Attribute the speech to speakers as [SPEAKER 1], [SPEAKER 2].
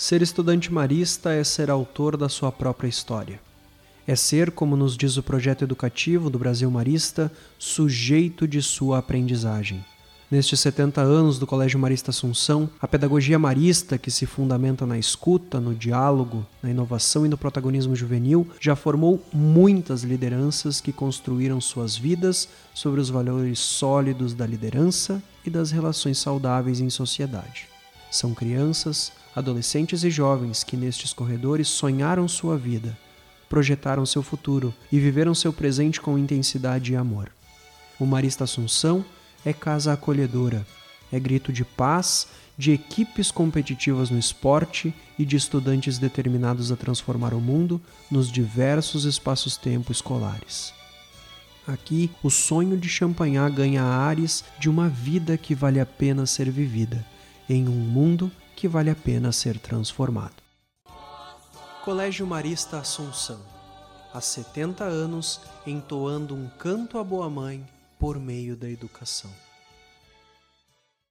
[SPEAKER 1] Ser estudante marista é ser autor da sua própria história. É ser, como nos diz o projeto educativo do Brasil Marista, sujeito de sua aprendizagem. Nestes 70 anos do Colégio Marista Assunção, a pedagogia marista, que se fundamenta na escuta, no diálogo, na inovação e no protagonismo juvenil, já formou muitas lideranças que construíram suas vidas sobre os valores sólidos da liderança e das relações saudáveis em sociedade. São crianças, adolescentes e jovens que nestes corredores sonharam sua vida, projetaram seu futuro e viveram seu presente com intensidade e amor. O Marista Assunção é casa acolhedora, é grito de paz, de equipes competitivas no esporte e de estudantes determinados a transformar o mundo nos diversos espaços-tempo escolares. Aqui, o sonho de Champagnat ganha ares de uma vida que vale a pena ser vivida em um mundo que vale a pena ser transformado. Colégio Marista Assunção, há 70 anos entoando um canto à boa mãe por meio da educação.